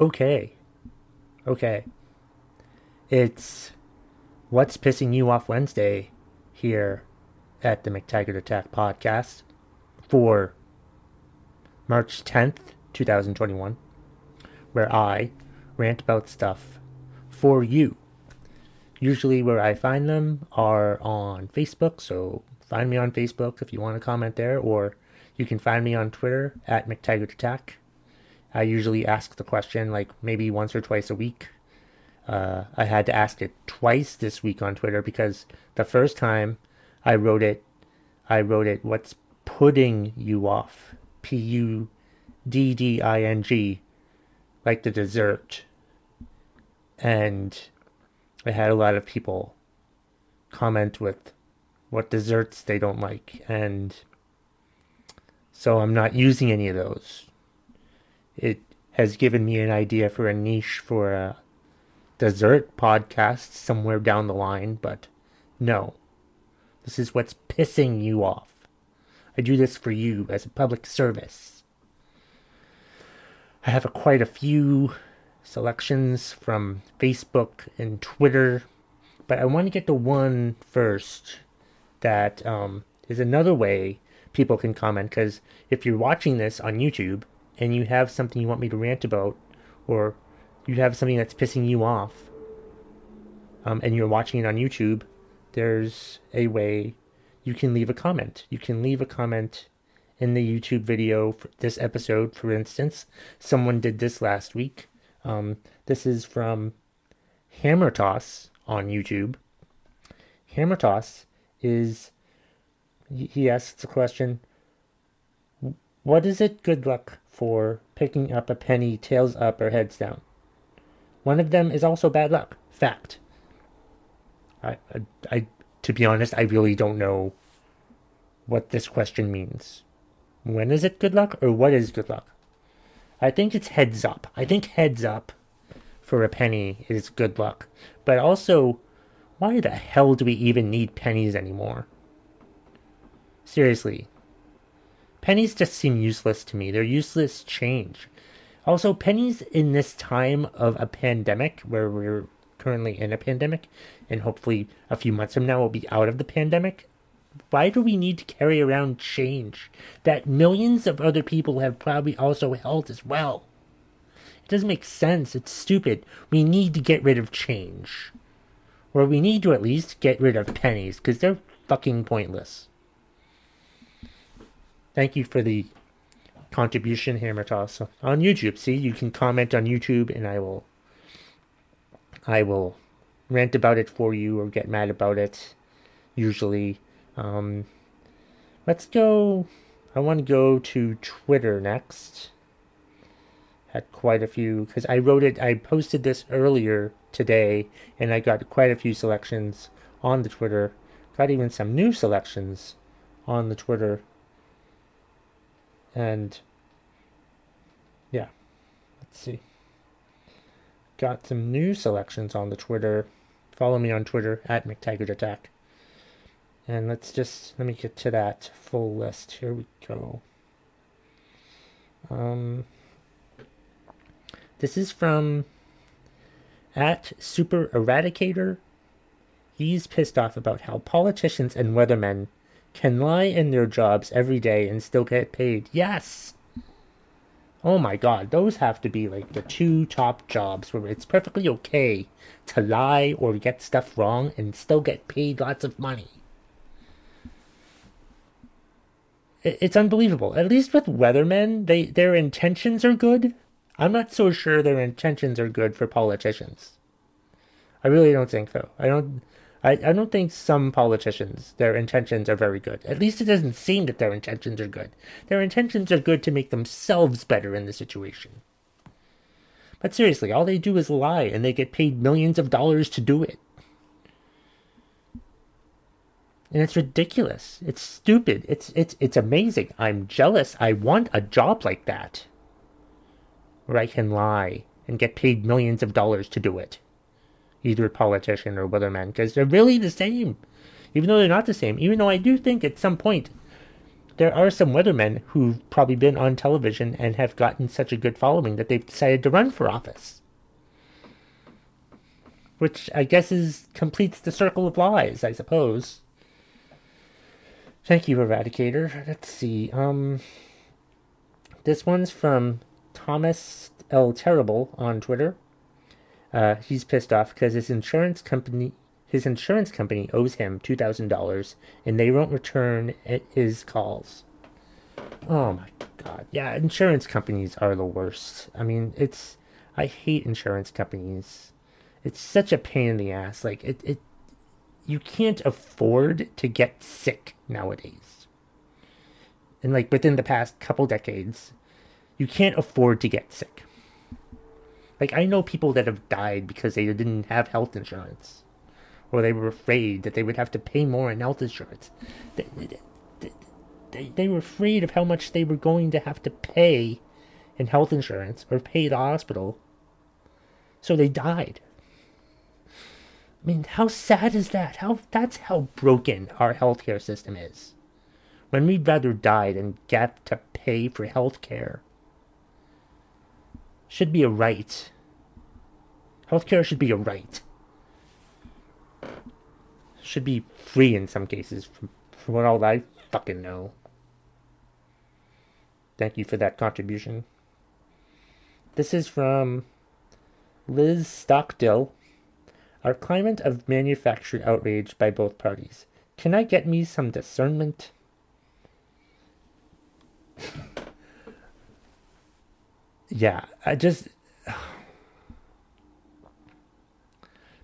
Okay. Okay. It's What's Pissing You Off Wednesday here at the McTaggart Attack podcast for March 10th, 2021, where I rant about stuff for you. Usually, where I find them are on Facebook, so find me on Facebook if you want to comment there, or you can find me on Twitter at McTaggart Attack. I usually ask the question like maybe once or twice a week. Uh, I had to ask it twice this week on Twitter because the first time I wrote it, I wrote it, what's putting you off? P U D D I N G, like the dessert. And I had a lot of people comment with what desserts they don't like. And so I'm not using any of those it has given me an idea for a niche for a dessert podcast somewhere down the line, but no. This is what's pissing you off. I do this for you as a public service. I have a, quite a few selections from Facebook and Twitter, but I want to get to one first that um, is another way people can comment because if you're watching this on YouTube, and you have something you want me to rant about, or you have something that's pissing you off, um, and you're watching it on YouTube, there's a way you can leave a comment. You can leave a comment in the YouTube video for this episode, for instance. Someone did this last week. Um, this is from Hammer Toss on YouTube. Hammer Toss is, he asks a question, what is it good luck for picking up a penny tails up or heads down. One of them is also bad luck. Fact. I, I, I, to be honest, I really don't know what this question means. When is it good luck or what is good luck? I think it's heads up. I think heads up for a penny is good luck. But also, why the hell do we even need pennies anymore? Seriously, pennies just seem useless to me. They're useless change. Also, pennies in this time of a pandemic, where we're currently in a pandemic, and hopefully a few months from now we'll be out of the pandemic. Why do we need to carry around change that millions of other people have probably also held as well? It doesn't make sense. It's stupid. We need to get rid of change. Or we need to at least get rid of pennies, because they're fucking pointless. Thank you for the contribution, Hammer Toss, on YouTube. See, you can comment on YouTube, and I will, I will rant about it for you or get mad about it. Usually, um, let's go. I want to go to Twitter next. Had quite a few because I wrote it. I posted this earlier today, and I got quite a few selections on the Twitter. Got even some new selections on the Twitter and yeah, let's see. Got some new selections on the Twitter. Follow me on Twitter at McTaggart Attack. And let's just let me get to that full list. Here we go. Um, this is from at Super Eradicator. He's pissed off about how politicians and weathermen can lie in their jobs every day and still get paid. Yes! Oh my god, those have to be like the two top jobs where it's perfectly okay to lie or get stuff wrong and still get paid lots of money. It's unbelievable. At least with weathermen, they their intentions are good. I'm not so sure their intentions are good for politicians. I really don't think so. I don't I, I don't think some politicians, their intentions are very good. At least it doesn't seem that their intentions are good. Their intentions are good to make themselves better in the situation. But seriously, all they do is lie and they get paid millions of dollars to do it. And it's ridiculous. It's stupid. It's it's it's amazing. I'm jealous. I want a job like that. Where I can lie and get paid millions of dollars to do it either politician or weatherman because they're really the same, even though they're not the same. Even though I do think at some point there are some weathermen who've probably been on television and have gotten such a good following that they've decided to run for office. Which I guess is completes the circle of lies, I suppose. Thank you, Eradicator. Let's see. Um, this one's from Thomas L. Terrible on Twitter. Uh, he's pissed off because his insurance company his insurance company owes him two thousand dollars and they won't return his calls. Oh my god. Yeah, insurance companies are the worst. I mean, it's I hate insurance companies. It's such a pain in the ass. Like it, it you can't afford to get sick nowadays. And like within the past couple decades, you can't afford to get sick. Like I know people that have died because they didn't have health insurance, or they were afraid that they would have to pay more in health insurance. They, they, they, they were afraid of how much they were going to have to pay in health insurance or pay the hospital. So they died. I mean, how sad is that? How that's how broken our healthcare system is. When we'd rather die than get to pay for healthcare should be a right. Healthcare should be a right. Should be free in some cases, from, from what all I fucking know. Thank you for that contribution. This is from Liz Stockdill. Our climate of manufactured outrage by both parties. Can I get me some discernment? yeah, I just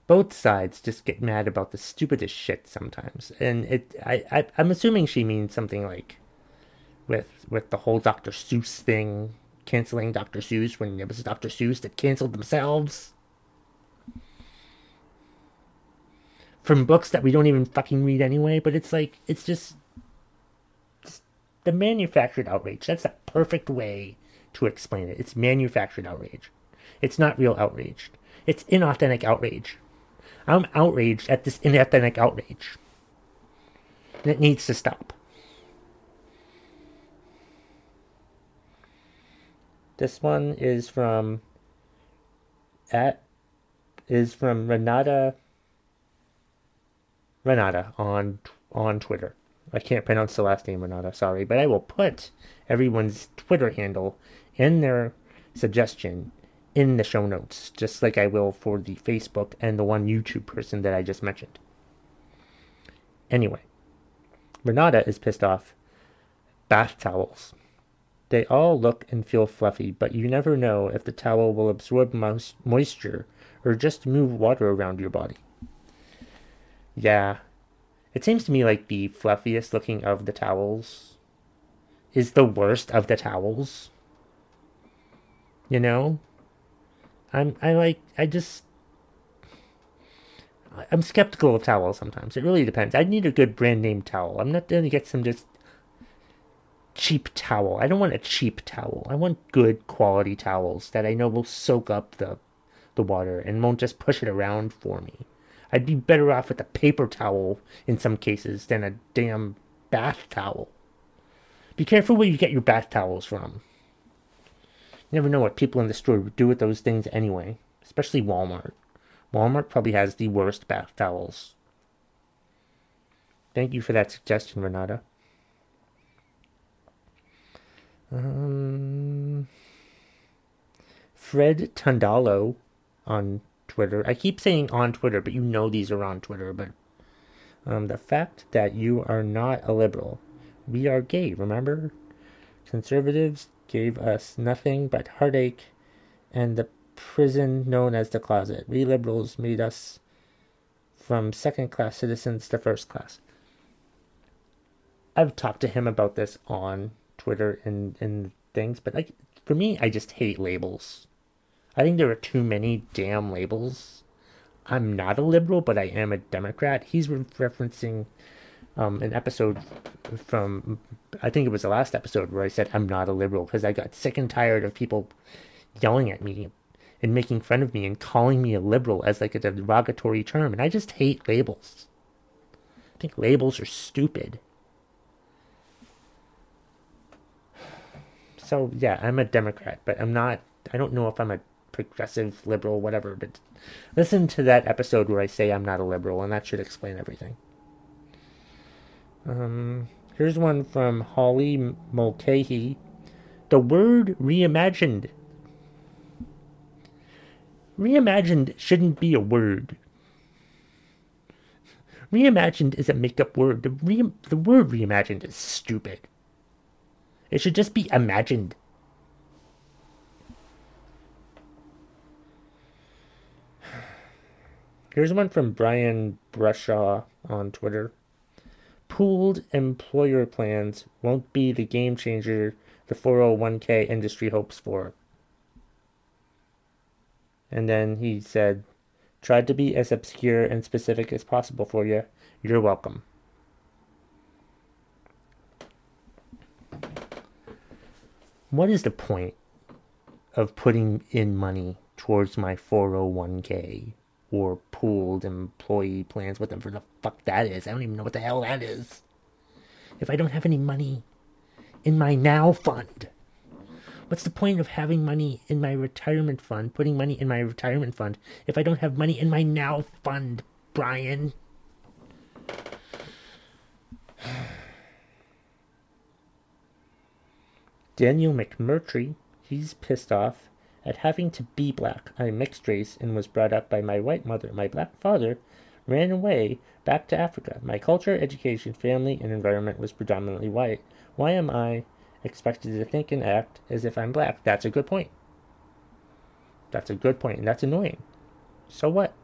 both sides just get mad about the stupidest shit sometimes, and it. I, I I'm assuming she means something like, with with the whole Dr. Seuss thing, canceling Dr. Seuss when it was Dr. Seuss that canceled themselves. From books that we don't even fucking read anyway, but it's like it's just, the manufactured outrage. That's a perfect way to explain it. It's manufactured outrage. It's not real outrage. It's inauthentic outrage. I'm outraged at this inauthentic outrage. And it needs to stop. This one is from at is from Renata Renata on on Twitter. I can't pronounce the last name Renata, sorry, but I will put everyone's Twitter handle in their suggestion in the show notes, just like I will for the Facebook and the one YouTube person that I just mentioned. Anyway, Renata is pissed off. Bath towels. They all look and feel fluffy, but you never know if the towel will absorb moisture or just move water around your body. Yeah, it seems to me like the fluffiest looking of the towels is the worst of the towels. You know? I'm I like I just I'm skeptical of towels sometimes. It really depends. I need a good brand name towel. I'm not gonna get some just cheap towel. I don't want a cheap towel. I want good quality towels that I know will soak up the the water and won't just push it around for me. I'd be better off with a paper towel in some cases than a damn bath towel. Be careful where you get your bath towels from. You never know what people in the store would do with those things anyway, especially Walmart. Walmart probably has the worst bath towels. Thank you for that suggestion, Renata. Um, Fred Tundalo on Twitter. I keep saying on Twitter, but you know these are on Twitter. But um, the fact that you are not a liberal, we are gay. Remember, conservatives gave us nothing but heartache and the prison known as the closet. We liberals made us from second class citizens to first class. I've talked to him about this on Twitter and, and things, but like for me, I just hate labels. I think there are too many damn labels. I'm not a liberal, but I am a Democrat. He's re- referencing um, an episode from I think it was the last episode where I said I'm not a liberal because I got sick and tired of people yelling at me and making fun of me and calling me a liberal as like a derogatory term, and I just hate labels. I think labels are stupid. So yeah, I'm a Democrat, but I'm not. I don't know if I'm a progressive liberal, whatever. But listen to that episode where I say I'm not a liberal, and that should explain everything. Um, here's one from Holly Mulcahy. The word reimagined. Reimagined shouldn't be a word. Reimagined is a make up word. The, re- the word reimagined is stupid. It should just be imagined. Here's one from Brian Brushaw on Twitter. Pooled employer plans won't be the game changer the 401k industry hopes for. And then he said, Tried to be as obscure and specific as possible for you. You're welcome. What is the point of putting in money towards my 401k or pooled employee plans, whatever the fuck that is? I don't even know what the hell that is. If I don't have any money in my now fund, What's the point of having money in my retirement fund, putting money in my retirement fund, if I don't have money in my now fund, Brian? Daniel McMurtry, he's pissed off at having to be black. I'm mixed race and was brought up by my white mother. My black father ran away back to Africa. My culture, education, family, and environment was predominantly white. Why am I expected to think and act as if I'm black. That's a good point. That's a good point, and that's annoying. So what?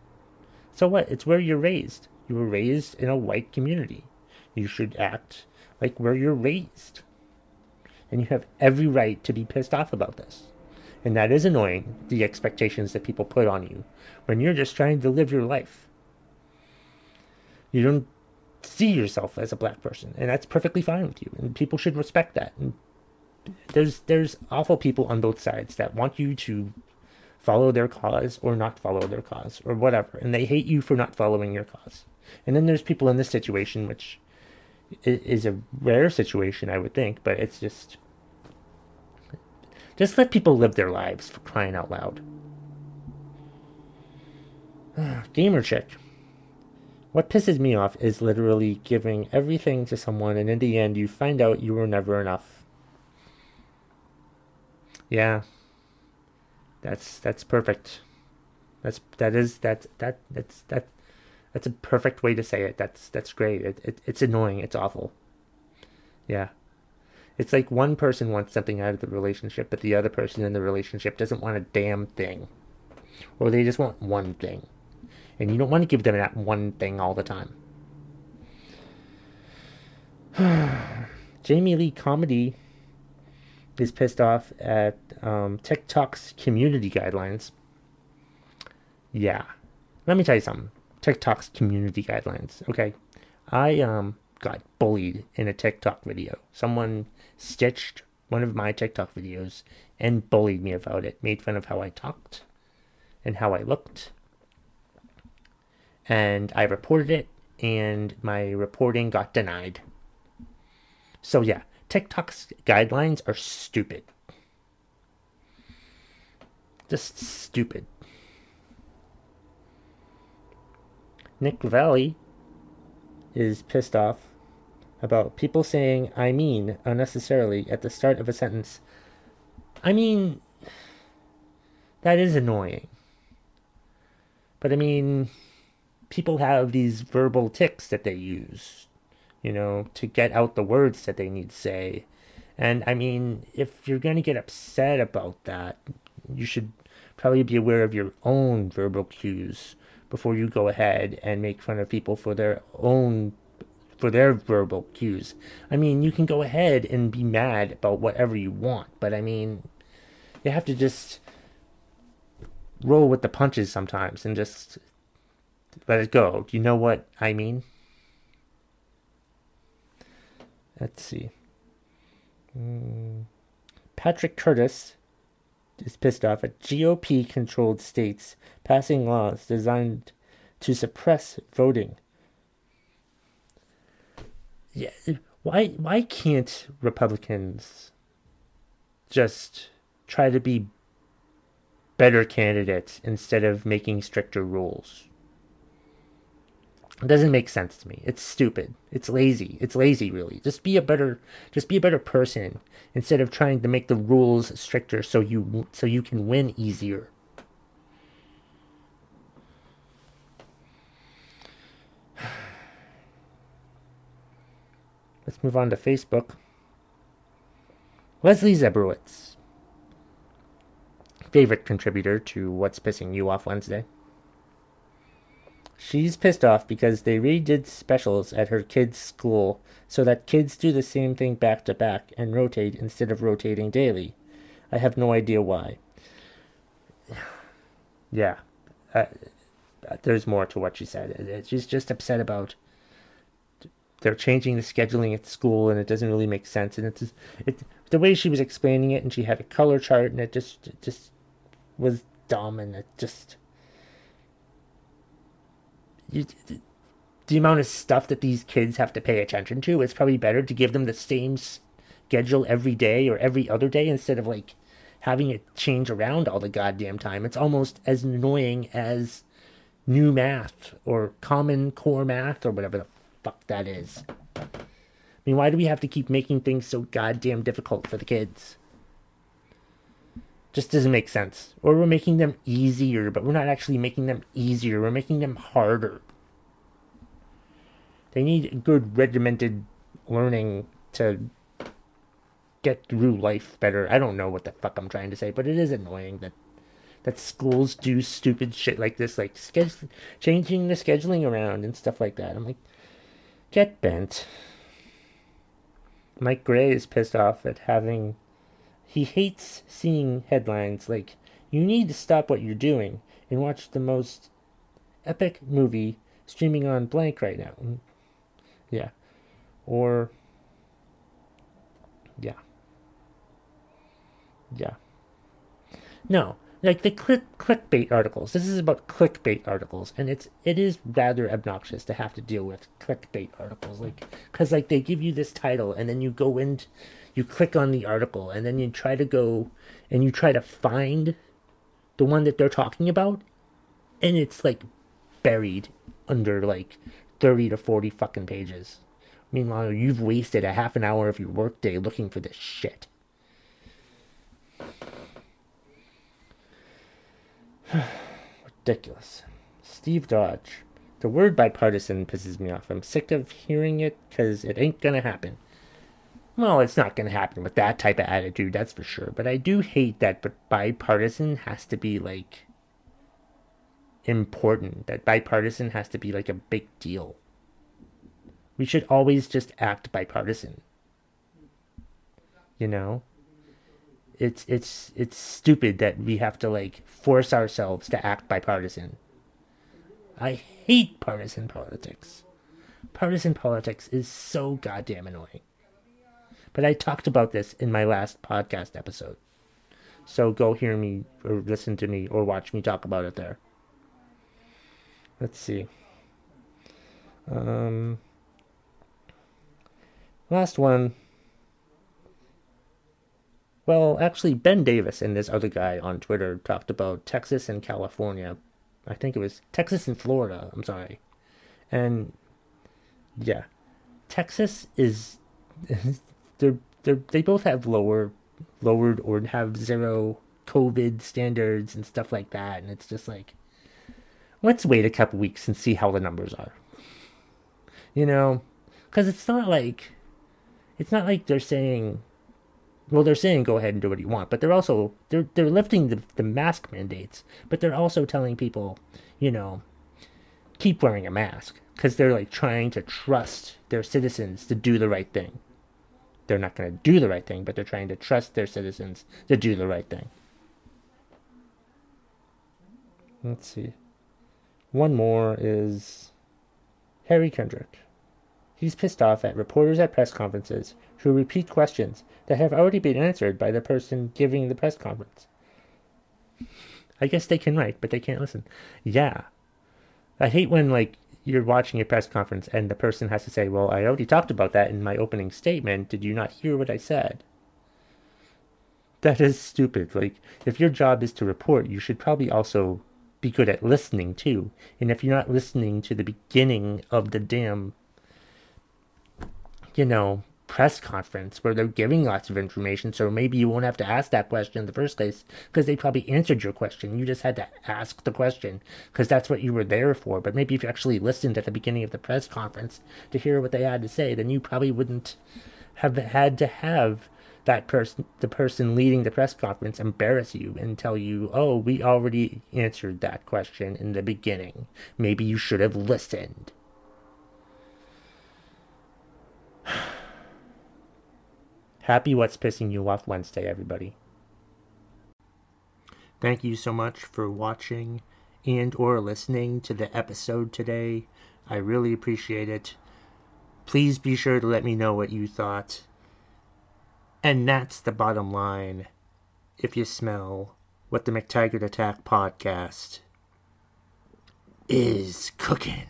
So what? It's where you're raised. You were raised in a white community. You should act like where you're raised. And you have every right to be pissed off about this. And that is annoying, the expectations that people put on you when you're just trying to live your life. You don't see yourself as a black person, and that's perfectly fine with you. And people should respect that. And there's there's awful people on both sides that want you to follow their cause or not follow their cause or whatever, and they hate you for not following your cause. And then there's people in this situation, which is a rare situation, I would think, but it's just just let people live their lives for crying out loud. Gamer chick. What pisses me off is literally giving everything to someone, and in the end, you find out you were never enough. Yeah, that's that's perfect. That's that is that that that's that that's a perfect way to say it. That's that's great. It, it it's annoying. It's awful. Yeah. It's like one person wants something out of the relationship, but the other person in the relationship doesn't want a damn thing. Or they just want one thing and you don't want to give them that one thing all the time. Jamie Lee Comedy is pissed off at um, TikTok's community guidelines. Yeah. Let me tell you something. TikTok's community guidelines. Okay. I um got bullied in a TikTok video. Someone stitched one of my TikTok videos and bullied me about it, made fun of how I talked and how I looked and I reported it, and my reporting got denied. So, yeah, TikTok's guidelines are stupid. Just stupid. Nick Valley is pissed off about people saying I mean unnecessarily at the start of a sentence. I mean, that is annoying. But I mean, people have these verbal tics that they use, you know, to get out the words that they need to say. And I mean, if you're going to get upset about that, you should probably be aware of your own verbal cues before you go ahead and make fun of people for their own for their verbal cues. I mean, you can go ahead and be mad about whatever you want, but I mean, you have to just roll with the punches sometimes and just let it go. Do you know what I mean? Let's see. Mm. Patrick Curtis is pissed off at GOP controlled states passing laws designed to suppress voting. Yeah, why why can't Republicans just try to be better candidates instead of making stricter rules. It doesn't make sense to me. It's stupid. It's lazy. It's lazy really. Just be a better just be a better person instead of trying to make the rules stricter so you so you can win easier. Let's move on to Facebook. Leslie Zebrowitz, favorite contributor to What's Pissing You Off Wednesday. She's pissed off because they redid specials at her kids' school so that kids do the same thing back to back and rotate instead of rotating daily. I have no idea why. yeah, uh, there's more to what she said. She's just upset about they're changing the scheduling at school and it doesn't really make sense. And it's it the way she was explaining it and she had a color chart and it just it just was dumb and it just you, the amount of stuff that these kids have to pay attention to it's probably better to give them the same schedule every day or every other day instead of like having it change around all the goddamn time. It's almost as annoying as new math or common core math or whatever the fuck that is. I mean, why do we have to keep making things so goddamn difficult for the kids? Just doesn't make sense. Or we're making them easier, but we're not actually making them easier. We're making them harder. They need good regimented learning to get through life better. I don't know what the fuck I'm trying to say, but it is annoying that that schools do stupid shit like this, like changing the scheduling around and stuff like that. I'm like, get bent. Mike Gray is pissed off at having. He hates seeing headlines like, you need to stop what you're doing and watch the most epic movie streaming on blank right now. Mm, yeah. Or. Yeah. Yeah. No, like the click clickbait articles. This is about clickbait articles, and it's it is rather obnoxious to have to deal with clickbait articles, like because like they give you this title, and then you go in, you click on the article, and then you try to go and you try to find the one that they're talking about, and it's like buried under like thirty to forty fucking pages. Meanwhile, you've wasted a half an hour of your workday looking for this shit. Ridiculous. Steve Dodge. The word bipartisan pisses me off. I'm sick of hearing it because it ain't gonna happen. Well, it's not gonna happen with that type of attitude, that's for sure. But I do hate that but bipartisan has to be like important. That bipartisan has to be like a big deal. We should always just act bipartisan. You know? It's it's it's stupid that we have to like force ourselves to act bipartisan. I hate partisan politics. Partisan politics is so goddamn annoying. But I talked about this in my last podcast episode. So go hear me or listen to me or watch me talk about it there. Let's see. Um last one well, actually, Ben Davis and this other guy on Twitter talked about Texas and California. I think it was Texas and Florida. I'm sorry. And yeah, Texas is they're, they're they both have lower lowered or have zero COVID standards and stuff like that. And it's just like, let's wait a couple weeks and see how the numbers are. You know, because it's not like it's not like they're saying well, they're saying go ahead and do what you want, but they're also they're they're lifting the, the mask mandates, but they're also telling people, you know, keep wearing a mask because they're like trying to trust their citizens to do the right thing. They're not going to do the right thing, but they're trying to trust their citizens to do the right thing. Let's see. One more is Harry Kendrick. He's pissed off at reporters at press conferences who repeat questions that have already been answered by the person giving the press conference. I guess they can write, but they can't listen. Yeah. I hate when, like, you're watching a press conference and the person has to say, Well, I already talked about that in my opening statement. Did you not hear what I said? that is stupid. Like, if your job is to report, you should probably also be good at listening too. And if you're not listening to the beginning of the damn, you know, press conference where they're giving lots of information, so maybe you won't have to ask that question in the first place because they probably answered your question. You just had to ask the question because that's what you were there for. But maybe if you actually listened at the beginning of the press conference to hear what they had to say, then you probably wouldn't have had to have that person, the person leading the press conference, embarrass you and tell you, oh, we already answered that question in the beginning. Maybe you should have listened. Happy What's Pissing You Off Wednesday, everybody. Thank you so much for watching and or listening to the episode today. I really appreciate it. Please be sure to let me know what you thought. And that's the bottom line. If you smell what the McTaggart Attack podcast is cooking.